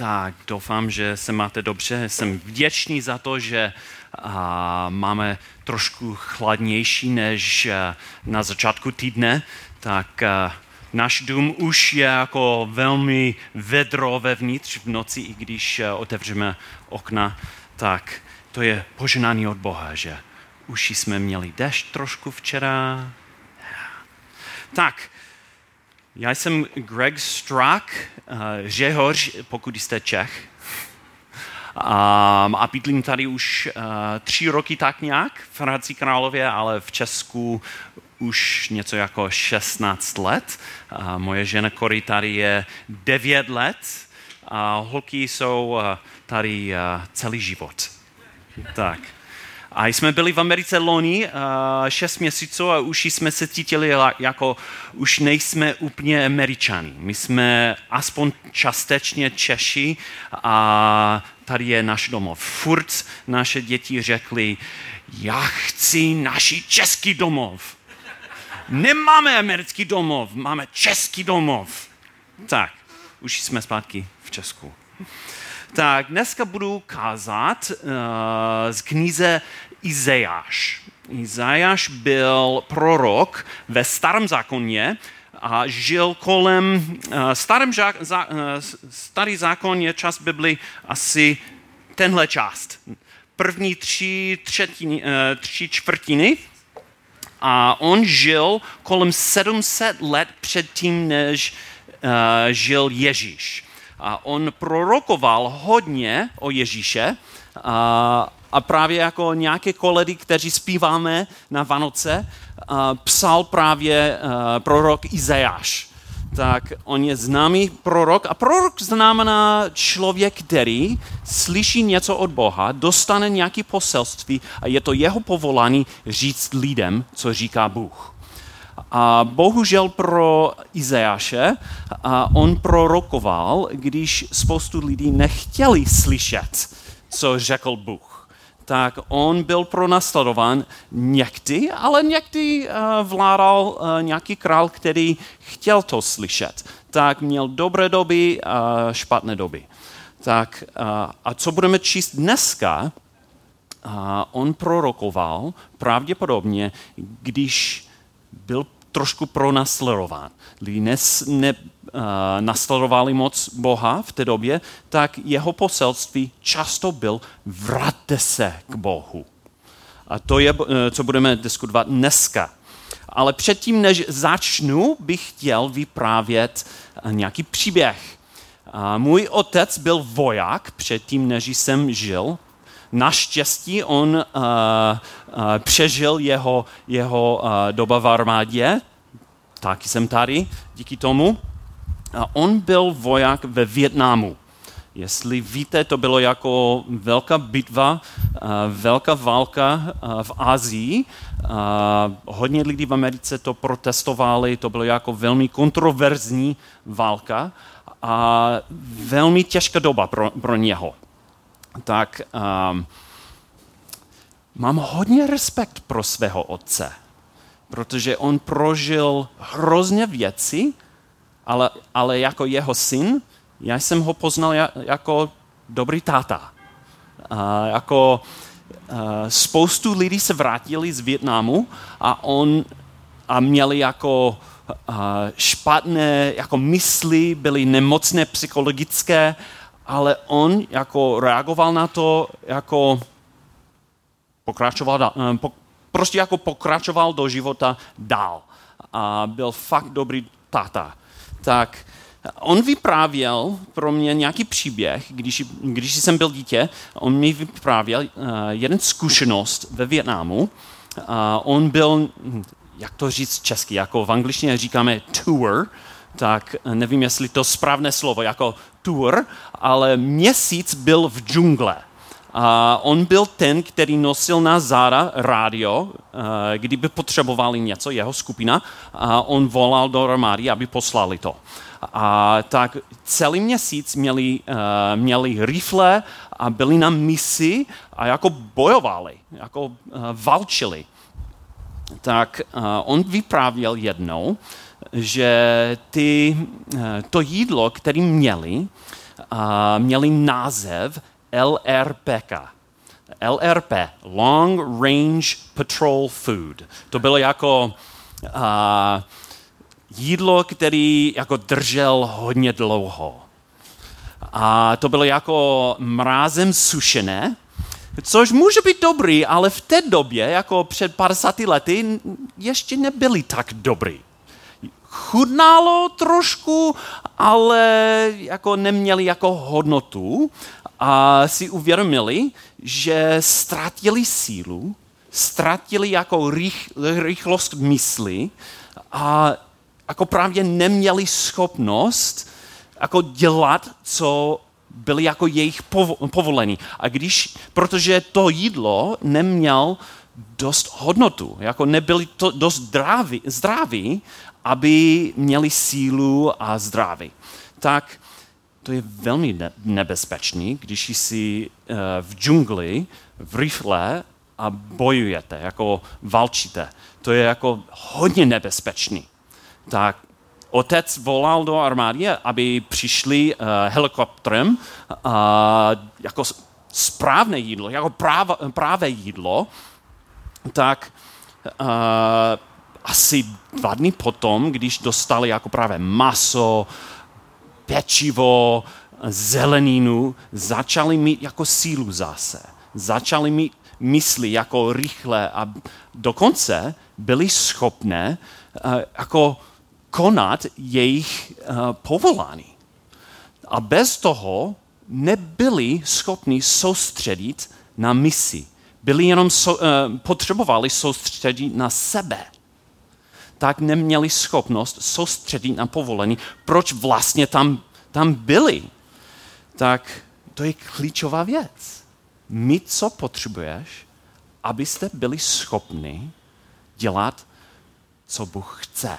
Tak, doufám, že se máte dobře. Jsem vděčný za to, že a, máme trošku chladnější než a, na začátku týdne. Tak a, náš dům už je jako velmi vedro vevnitř v noci, i když a, otevřeme okna. Tak to je poženání od Boha, že už jsme měli dešť trošku včera. Tak, já jsem Greg Strack, uh, Žehoř, pokud jste Čech. Um, a bydlím tady už uh, tři roky tak nějak v Hradci Králově, ale v Česku už něco jako 16 let. Uh, moje žena Cory tady je 9 let a holky jsou tady celý život. Tak. A jsme byli v Americe loni uh, šest měsíců a už jsme se cítili jako už nejsme úplně američani. My jsme aspoň částečně Češi a tady je náš domov. Furt naše děti řekly, já chci naši český domov. Nemáme americký domov, máme český domov. Tak, už jsme zpátky v Česku. Tak dneska budu kázat uh, z knize Izajáš. Izajáš byl prorok ve starém zákoně a žil kolem, uh, starém za, uh, starý zákon je čas Bibli asi tenhle část. První tři, třetiny, tři čtvrtiny a on žil kolem 700 let předtím, než žil Ježíš. A on prorokoval hodně o Ježíše a, a právě jako nějaké koledy, kteří zpíváme na Vánoce, a, psal právě a, prorok Izajáš. Tak on je známý prorok a prorok znamená člověk, který slyší něco od Boha, dostane nějaké poselství a je to jeho povolání říct lidem, co říká Bůh. A bohužel pro Izajáše a on prorokoval, když spoustu lidí nechtěli slyšet, co řekl Bůh. Tak on byl pronásledován někdy, ale někdy vládal nějaký král, který chtěl to slyšet. Tak měl dobré doby a špatné doby. Tak a co budeme číst dneska, on prorokoval pravděpodobně, když byl trošku pronásledován. Lidi nes, ne, uh, nasledovali moc Boha v té době, tak jeho poselství často byl vraťte se k Bohu. A to je, uh, co budeme diskutovat dneska. Ale předtím, než začnu, bych chtěl vyprávět uh, nějaký příběh. Uh, můj otec byl voják předtím, než jsem žil Naštěstí on uh, uh, přežil jeho, jeho uh, doba v armádě, taky jsem tady díky tomu. A on byl voják ve Větnamu. Jestli víte, to bylo jako velká bitva, velká válka v Asii. Hodně lidí v Americe to protestovali, to bylo jako velmi kontroverzní válka a velmi těžká doba pro, pro něho tak um, mám hodně respekt pro svého otce, protože on prožil hrozně věci, ale, ale jako jeho syn, já jsem ho poznal jako dobrý táta. Uh, jako uh, spoustu lidí se vrátili z Větnamu a on a měli jako uh, špatné jako mysli, byli nemocné psychologické ale on jako reagoval na to, jako pokračoval, eh, prostě jako pokračoval do života dál. A byl fakt dobrý táta. Tak on vyprávěl pro mě nějaký příběh, když, když jsem byl dítě, on mi vyprávěl uh, jeden zkušenost ve Větnamu. On byl, hm, jak to říct česky, jako v angličtině říkáme tour, tak nevím, jestli to správné slovo, jako tour, ale měsíc byl v džungle. A on byl ten, který nosil na záda rádio, kdyby potřebovali něco, jeho skupina, a on volal do armády, aby poslali to. A tak celý měsíc měli, uh, měli rifle a byli na misi a jako bojovali, jako uh, valčili. Tak uh, on vyprávěl jednou, že ty, to jídlo, které měli, měly název LRPK. LRP, Long Range Patrol Food. To bylo jako uh, jídlo, který jako držel hodně dlouho. A to bylo jako mrázem sušené, což může být dobrý, ale v té době, jako před 50 lety, ještě nebyly tak dobrý. Chudnalo trošku, ale jako neměli jako hodnotu a si uvědomili, že ztratili sílu, ztratili jako rych, rychlost mysli a jako právě neměli schopnost jako dělat, co byly jako jejich povolení. A když, protože to jídlo neměl dost hodnotu, jako nebyli to dost zdraví, zdraví aby měli sílu a zdraví. Tak to je velmi nebezpečný, když jsi uh, v džungli, v rifle a bojujete, jako valčíte. To je jako hodně nebezpečný. Tak otec volal do armády, aby přišli uh, helikopterem jako správné jídlo, jako práv, právé jídlo, tak uh, asi dva dny potom, když dostali jako právě maso, pečivo, zeleninu, začali mít jako sílu zase. Začali mít mysli jako rychle a dokonce byli schopné uh, jako konat jejich uh, povolání. A bez toho nebyli schopni soustředit na misi. Byli jenom so, uh, potřebovali soustředit na sebe. Tak neměli schopnost soustředit na povolení. Proč vlastně tam, tam byli? Tak to je klíčová věc. Mít, co potřebuješ, abyste byli schopni dělat, co Bůh chce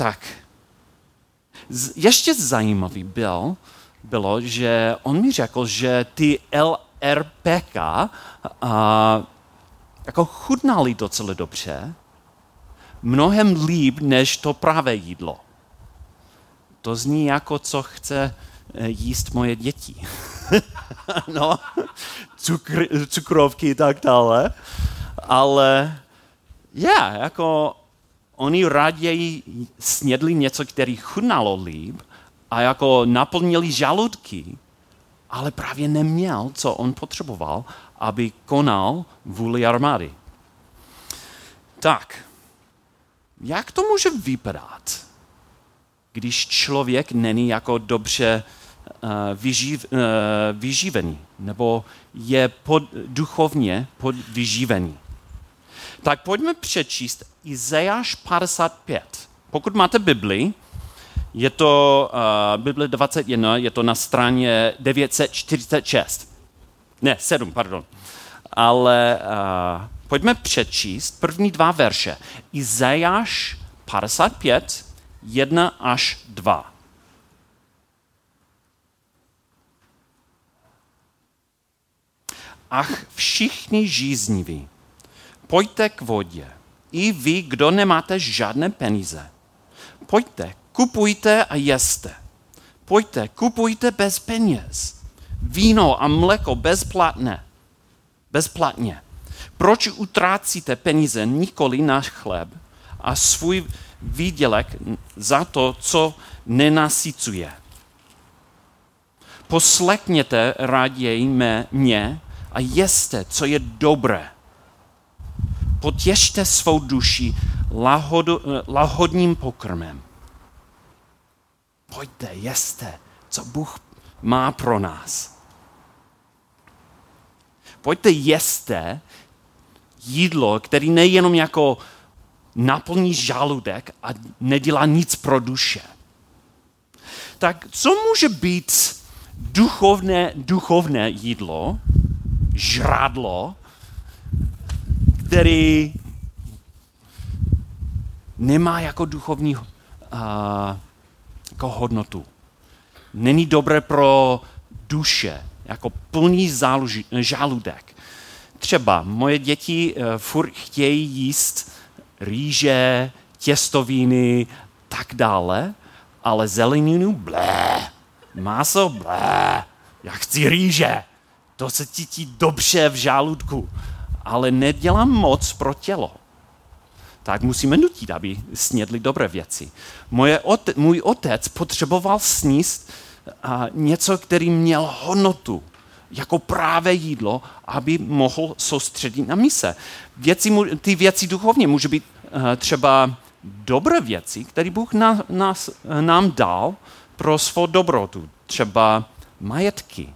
tak ještě zajímavý byl, bylo, že on mi řekl, že ty LRPK a, jako chudnali docela dobře, mnohem líp než to pravé jídlo. To zní jako, co chce eh, jíst moje děti. no, cukr, cukrovky a tak dále. Ale já, yeah, jako oni raději snědli něco, který chutnalo líp a jako naplnili žaludky, ale právě neměl, co on potřeboval, aby konal vůli armády. Tak, jak to může vypadat, když člověk není jako dobře uh, vyživ, uh, vyživený, nebo je pod, duchovně podvyživený? Tak pojďme přečíst Izajáš 55. Pokud máte Bibli, je to uh, Bible 21, je to na straně 946. Ne, 7, pardon. Ale uh, pojďme přečíst první dva verše. Izajáš 55, 1 až 2. Ach, všichni žízniví, pojďte k vodě. I vy, kdo nemáte žádné peníze. Pojďte, kupujte a jeste. Pojďte, kupujte bez peněz. Víno a mléko bezplatné. Bezplatně. Proč utrácíte peníze nikoli na chléb a svůj výdělek za to, co nenasycuje? Poslechněte raději mě a jeste, co je dobré potěšte svou duši lahodu, lahodním pokrmem. Pojďte, jeste, co Bůh má pro nás. Pojďte, jeste jídlo, který nejenom jako naplní žaludek a nedělá nic pro duše. Tak co může být duchovné, duchovné jídlo, žrádlo, který nemá jako duchovní uh, jako hodnotu. Není dobré pro duše, jako plný záluži, žaludek. Třeba moje děti uh, furt chtějí jíst rýže, těstoviny, tak dále, ale zeleninu blé. Máso, blé, já chci rýže. To se cítí dobře v žaludku, ale nedělám moc pro tělo. Tak musíme nutit, aby snědli dobré věci. Moje ote, můj otec potřeboval sníst a, něco, který měl hodnotu, jako právě jídlo, aby mohl soustředit na mise. Věci, ty věci duchovně může být uh, třeba dobré věci, které Bůh na, nás, nám dal pro svou dobrotu. Třeba majetky,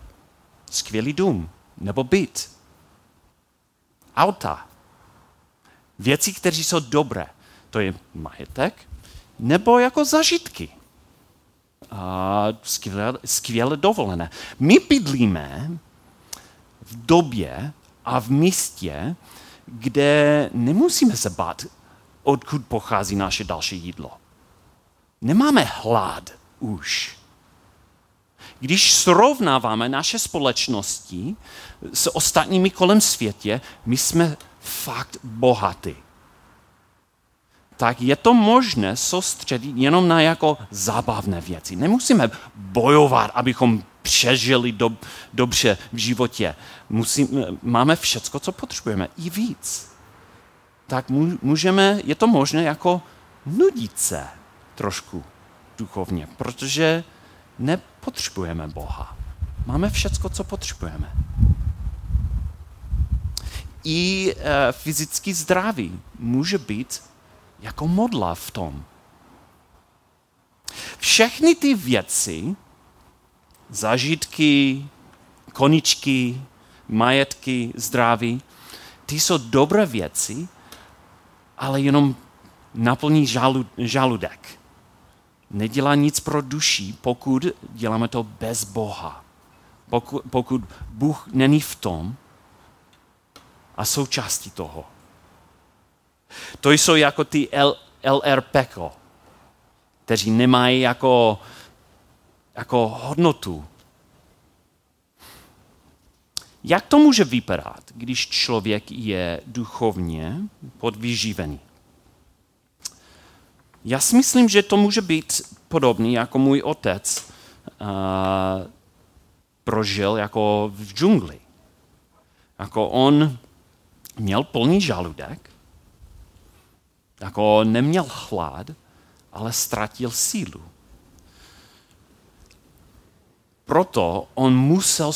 skvělý dům nebo byt, auta, věci, které jsou dobré. To je majetek nebo jako zažitky. A skvěle, skvěle dovolené. My bydlíme v době a v místě, kde nemusíme se bát, odkud pochází naše další jídlo. Nemáme hlad už. Když srovnáváme naše společnosti s ostatními kolem světě, my jsme fakt bohatí. Tak je to možné soustředit jenom na jako zábavné věci. Nemusíme bojovat, abychom přežili do, dobře v životě. Musíme, máme všecko, co potřebujeme, i víc. Tak můžeme, je to možné jako nudit se trošku duchovně, protože nepotřebujeme Boha. Máme všecko, co potřebujeme. I e, fyzický zdraví může být jako modla v tom. Všechny ty věci, zažitky, koničky, majetky, zdraví, ty jsou dobré věci, ale jenom naplní žaludek nedělá nic pro duši, pokud děláme to bez Boha. Pokud, pokud Bůh není v tom a součástí toho. To jsou jako ty L, LRPK, kteří nemají jako, jako hodnotu. Jak to může vypadat, když člověk je duchovně podvyživený? Já si myslím, že to může být podobný, jako můj otec uh, prožil jako v džungli. Jako on měl plný žaludek, jako neměl chlad, ale ztratil sílu. Proto on musel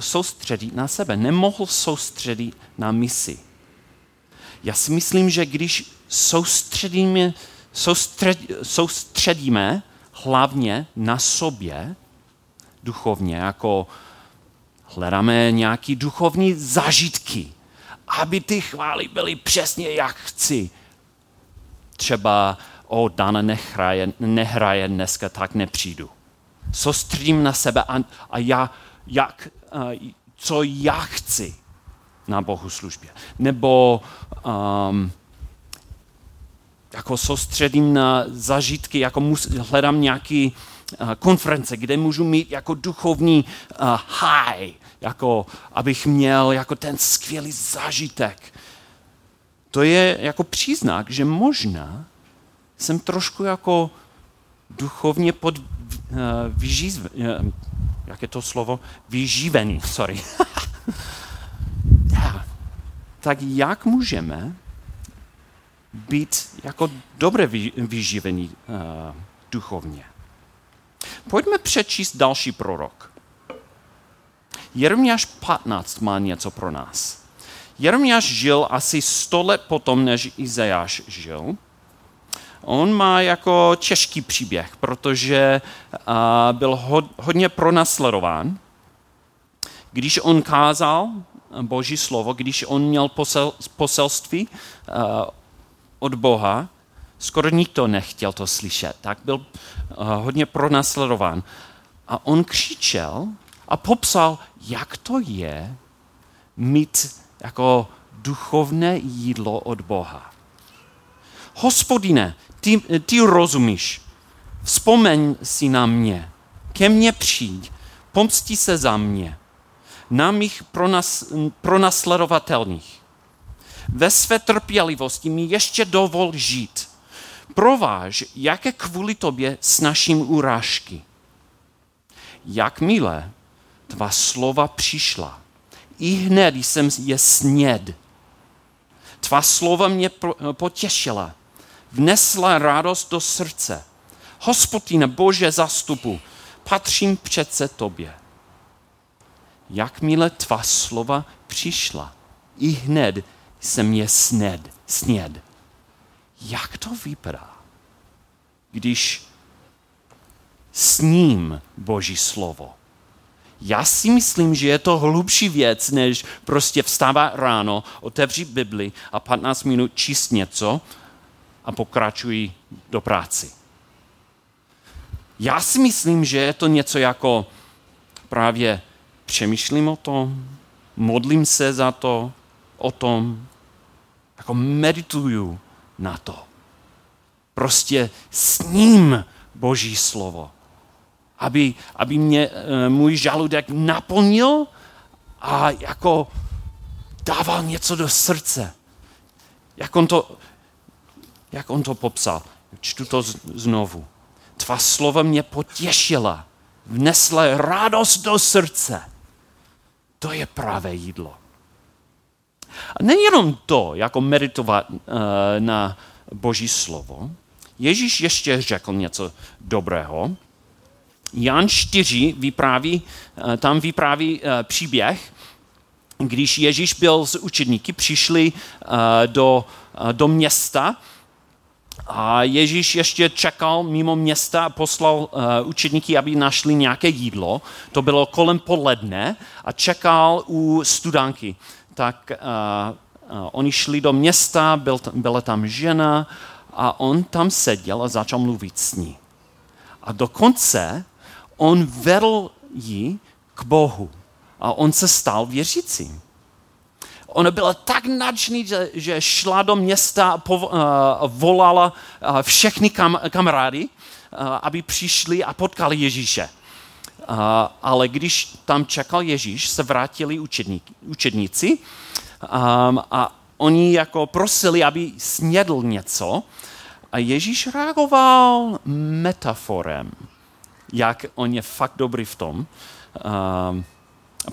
soustředit na sebe, nemohl soustředit na misi. Já si myslím, že když soustředíme soustředíme hlavně na sobě duchovně, jako hledáme nějaký duchovní zažitky, aby ty chvály byly přesně jak chci. Třeba, o, Dana nehraje, nehraje dneska, tak nepřijdu. Soustředím na sebe a, a já, jak, uh, co já chci na bohoslužbě. Nebo um, jako soustředím na zažitky, jako mus, hledám nějaký uh, konference, kde můžu mít jako duchovní uh, high, jako abych měl jako ten skvělý zážitek. To je jako příznak, že možná jsem trošku jako duchovně pod uh, vyživ, uh, jak je to slovo? Vyživený, sorry. Tak jak můžeme být jako dobře vyživení uh, duchovně. Pojďme přečíst další prorok. Jeremiáš 15 má něco pro nás. Jeremiáš žil asi 100 let potom, než Izajáš žil. On má jako těžký příběh, protože byl hodně pronásledován. Když on kázal Boží slovo, když on měl posel, poselství od Boha, skoro nikdo nechtěl to slyšet, tak byl hodně pronásledován. A on křičel a popsal, jak to je mít jako duchovné jídlo od Boha. Hospodine, ty, ty rozumíš, vzpomeň si na mě, ke mně přijď, pomstí se za mě, na mých pronas, pronasledovatelných ve své trpělivosti mi ještě dovol žít. Prováž, jaké kvůli tobě s naším urážky. jakmile tvá slova přišla, i hned jsem je sněd. Tvá slova mě potěšila, vnesla radost do srdce. Hospodine Bože zastupu, patřím přece tobě. Jakmile tvá slova přišla, i hned jsem je sned, sněd. Jak to vypadá, když sním Boží slovo? Já si myslím, že je to hlubší věc, než prostě vstávat ráno, otevřít Bibli a 15 minut číst něco a pokračují do práci. Já si myslím, že je to něco jako právě přemýšlím o tom, modlím se za to, o tom, jako medituju na to. Prostě s ním Boží slovo. Aby, aby mě e, můj žaludek naplnil a jako dával něco do srdce. Jak on to, jak on to popsal. Čtu to znovu. Tvá slova mě potěšila, vnesla radost do srdce. To je pravé jídlo. A nejenom to, jako meditovat uh, na Boží slovo, Ježíš ještě řekl něco dobrého. Jan 4 vypráví, uh, tam vypráví uh, příběh, když Ježíš byl s učedníky, přišli uh, do, do města a Ježíš ještě čekal mimo města a poslal učedníky, aby našli nějaké jídlo. To bylo kolem poledne a čekal u studánky. Tak oni šli do města, byl, byla tam žena a on tam seděl a začal mluvit s ní. A dokonce on vedl ji k Bohu a on se stal věřícím. Ona byla tak nadšený, že, že šla do města a uh, volala uh, všechny kam, kamarády, uh, aby přišli a potkali Ježíše. Uh, ale když tam čekal Ježíš, se vrátili učedníci um, a oni jako prosili, aby snědl něco a Ježíš reagoval metaforem, jak on je fakt dobrý v tom. Um,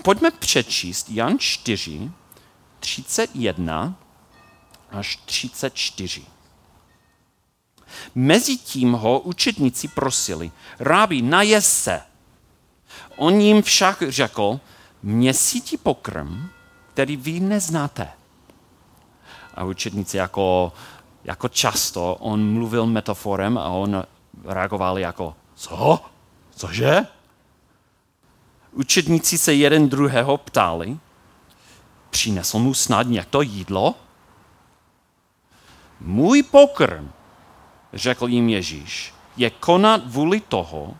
pojďme přečíst Jan 4, 31 až 34. Mezitím ho učedníci prosili, rábi, najez se. On jim však řekl, mě sítí pokrm, který vy neznáte. A učedníci jako, jako často, on mluvil metaforem a on reagoval jako, co? Cože? Učedníci se jeden druhého ptali, přinesl mu snad to jídlo? Můj pokrm, řekl jim Ježíš, je konat vůli toho,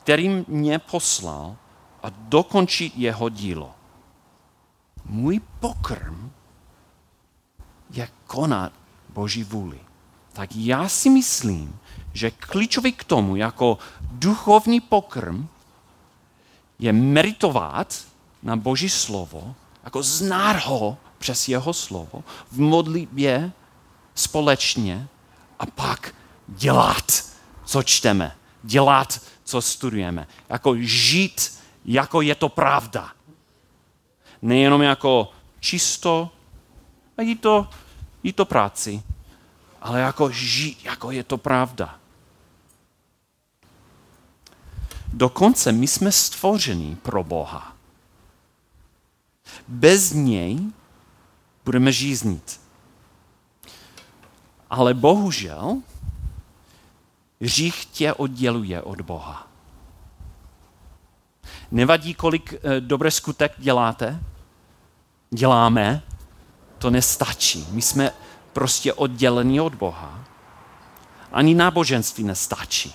který mě poslal a dokončit jeho dílo. Můj pokrm je konat Boží vůli. Tak já si myslím, že klíčový k tomu jako duchovní pokrm je meritovat na Boží slovo jako znát ho přes jeho slovo, v modlitbě společně a pak dělat, co čteme, dělat, co studujeme. Jako žít, jako je to pravda. Nejenom jako čisto a jít to, jít to práci, ale jako žít, jako je to pravda. Dokonce my jsme stvořeni pro Boha. Bez něj budeme žíznit. Ale bohužel hřích tě odděluje od Boha. Nevadí, kolik e, dobré skutek děláte, děláme, to nestačí. My jsme prostě oddělení od Boha. Ani náboženství nestačí.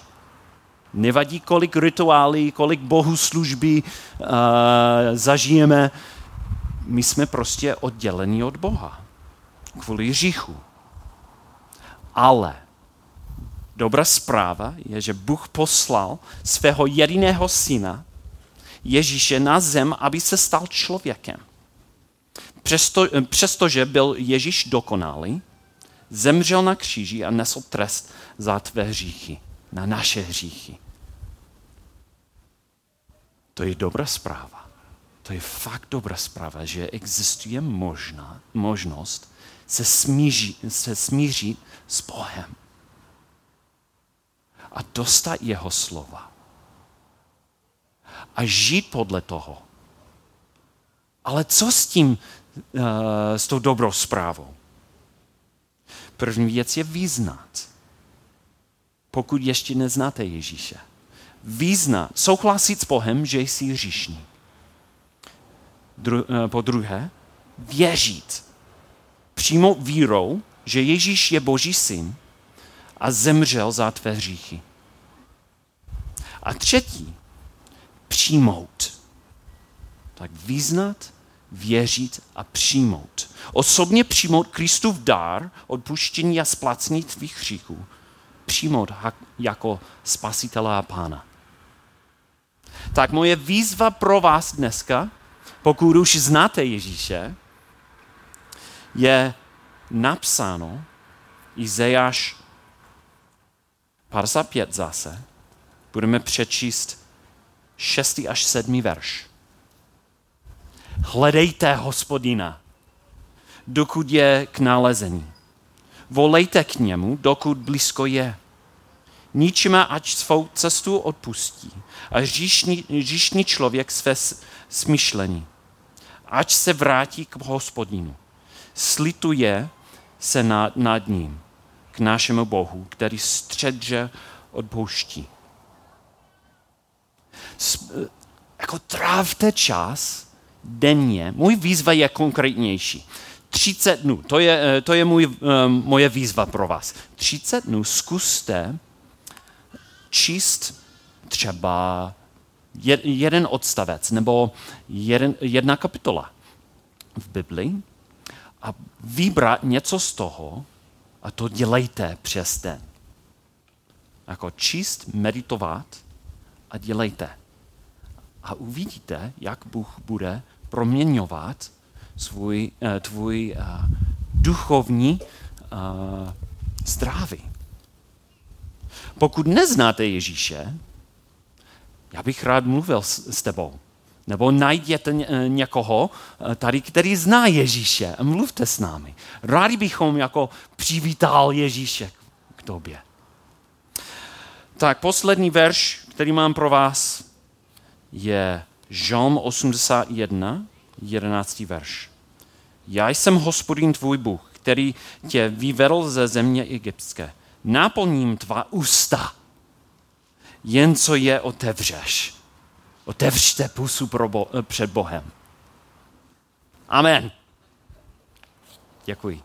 Nevadí, kolik rituálí, kolik bohu služby uh, zažijeme, my jsme prostě odděleni od Boha kvůli hříchu. Ale dobrá zpráva je, že Bůh poslal svého jediného syna, Ježíše, na zem, aby se stal člověkem. Přesto, přestože byl Ježíš dokonalý, zemřel na kříži a nesl trest za tvé hříchy, na naše hříchy. To je dobrá zpráva. To je fakt dobrá zpráva, že existuje možná, možnost se, smíří, se smířit s Bohem a dostat jeho slova a žít podle toho. Ale co s tím, uh, s tou dobrou zprávou? První věc je vyznat. Pokud ještě neznáte Ježíše. Vyznat, souhlasit s Bohem, že jsi říšný. Dru, uh, po druhé, věřit. Přijmout vírou, že Ježíš je Boží syn a zemřel za tvé hříchy. A třetí, přijmout. Tak vyznat, věřit a přijmout. Osobně přijmout Kristův dár, odpuštění a splacení tvých hříchů. Přijmout jako spasitele a pána. Tak moje výzva pro vás dneska, pokud už znáte Ježíše, je napsáno Izajáš 55 zase. Budeme přečíst 6. až 7. verš. Hledejte hospodina, dokud je k nalezení. Volejte k němu, dokud blízko je. Ničíme, ať svou cestu odpustí a říšný, člověk své smyšlení. Ať se vrátí k hospodinu. Slituje se nad, nad ním, k našemu Bohu, který středře odpouští jako trávte čas denně. Můj výzva je konkrétnější. 30 dnů, to je, eh, to je můj, um, moje výzva pro vás. 30 dnů zkuste číst třeba jeden odstavec nebo jeden, jedna kapitola v Biblii a vybrat něco z toho a to dělejte přes den. Jako číst, meditovat a dělejte a uvidíte, jak Bůh bude proměňovat svůj, eh, tvůj uh, duchovní uh, zdraví. Pokud neznáte Ježíše, já bych rád mluvil s, s tebou. Nebo najděte někoho tady, který zná Ježíše a mluvte s námi. Rádi bychom jako přivítal Ježíše k tobě. Tak poslední verš, který mám pro vás, je Žalm 81, 11. verš. Já jsem hospodin tvůj Bůh, který tě vyvedl ze země egyptské. Naplním tvá ústa, jen co je otevřeš. Otevřte pusu pro bo- před Bohem. Amen. Děkuji.